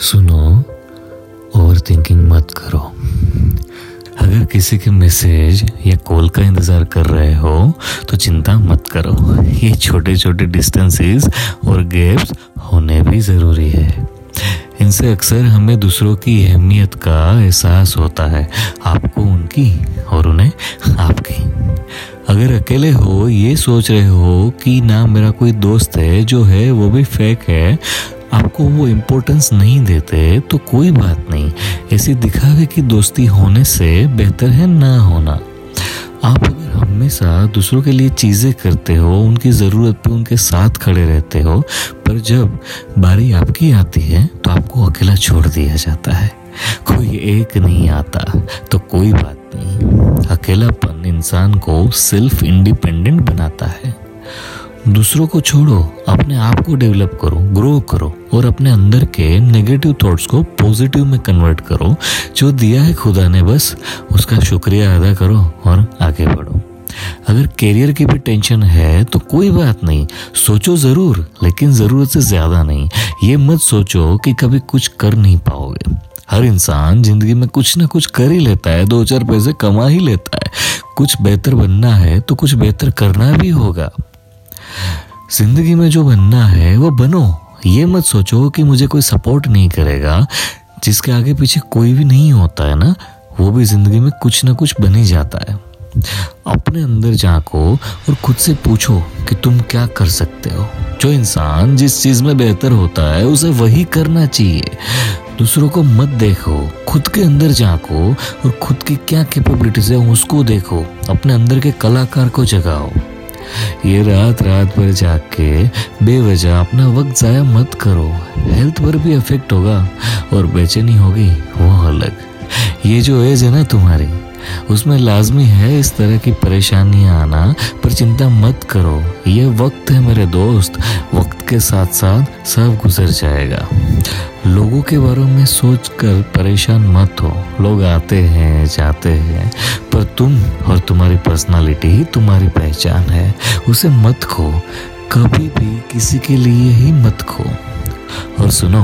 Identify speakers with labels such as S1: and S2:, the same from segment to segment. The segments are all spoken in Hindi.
S1: सुनो ओवर थिंकिंग मत करो। अगर किसी के मैसेज या कॉल का इंतज़ार कर रहे हो तो चिंता मत करो। ये छोटे छोटे डिस्टेंसेस और गैप्स होने भी ज़रूरी है। इनसे अक्सर हमें दूसरों की अहमियत का एहसास होता है, आपको उनकी और उन्हें आपकी। अगर अकेले हो, ये सोच रहे हो कि ना मेरा कोई दोस्त है जो है, वो भी फेक है आपको वो इम्पोर्टेंस नहीं देते तो कोई बात नहीं। ऐसी दिखावे की दोस्ती होने से बेहतर है ना होना। आप अगर हमेशा दूसरों के लिए चीज़ें करते हो, उनकी ज़रूरत पे उनके साथ खड़े रहते हो, पर जब बारी आपकी आती है तो आपको अकेला छोड़ दिया जाता है। कोई एक नहीं आता तो कोई बात नहीं। अकेलापन इंसान को सेल्फ इंडिपेंडेंट बनाता है। दूसरों को छोड़ो, अपने आप को डेवलप करो ग्रो करो। और अपने अंदर के नेगेटिव थॉट्स को पॉजिटिव में कन्वर्ट करो। जो दिया है खुदा ने, बस उसका शुक्रिया अदा करो और आगे बढ़ो। अगर करियर की भी टेंशन है तो कोई बात नहीं। सोचो ज़रूर, लेकिन ज़रूरत से ज़्यादा नहीं। ये मत सोचो कि कभी कुछ कर नहीं पाओगे। हर इंसान ज़िंदगी में कुछ ना कुछ कर ही लेता है दो चार पैसे कमा ही लेता है। कुछ बेहतर बनना है तो कुछ बेहतर करना भी होगा। ज़िंदगी में जो बनना है, वो बनो। ये मत सोचो कि मुझे कोई सपोर्ट नहीं करेगा, जिसके आगे पीछे कोई भी नहीं होता है ना, वो भी ज़िंदगी में कुछ ना कुछ बन ही जाता है। अपने अंदर झांको और खुद से पूछो कि तुम क्या कर सकते हो। जो इंसान जिस चीज़ में बेहतर होता है, उसे वही करना चाहिए। दूसरों को मत देखो, खुद के अंदर झांको और खुद की क्या कैपेबिलिटीज है, उसको देखो। अपने अंदर के कलाकार को जगाओ। ये रात रात भर जाग के बेवजह अपना वक्त ज़ाया मत करो। हेल्थ पर भी इफ़ेक्ट होगा और बेचैनी होगी, वो अलग। ये जो एज है ना तुम्हारी, उसमें लाजमी है इस तरह की परेशानियाँ आना, पर चिंता मत करो। ये वक्त है मेरे दोस्त वक्त के साथ साथ सब गुजर जाएगा। लोगों के बारे में सोच कर परेशान मत हो। लोग आते हैं, जाते हैं, पर तुम और तुम्हारी पर्सनालिटी ही तुम्हारी पहचान है। उसे मत खो। कभी भी किसी के लिए ही मत खो। और सुनो,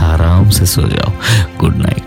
S1: आराम से सो जाओ। Good night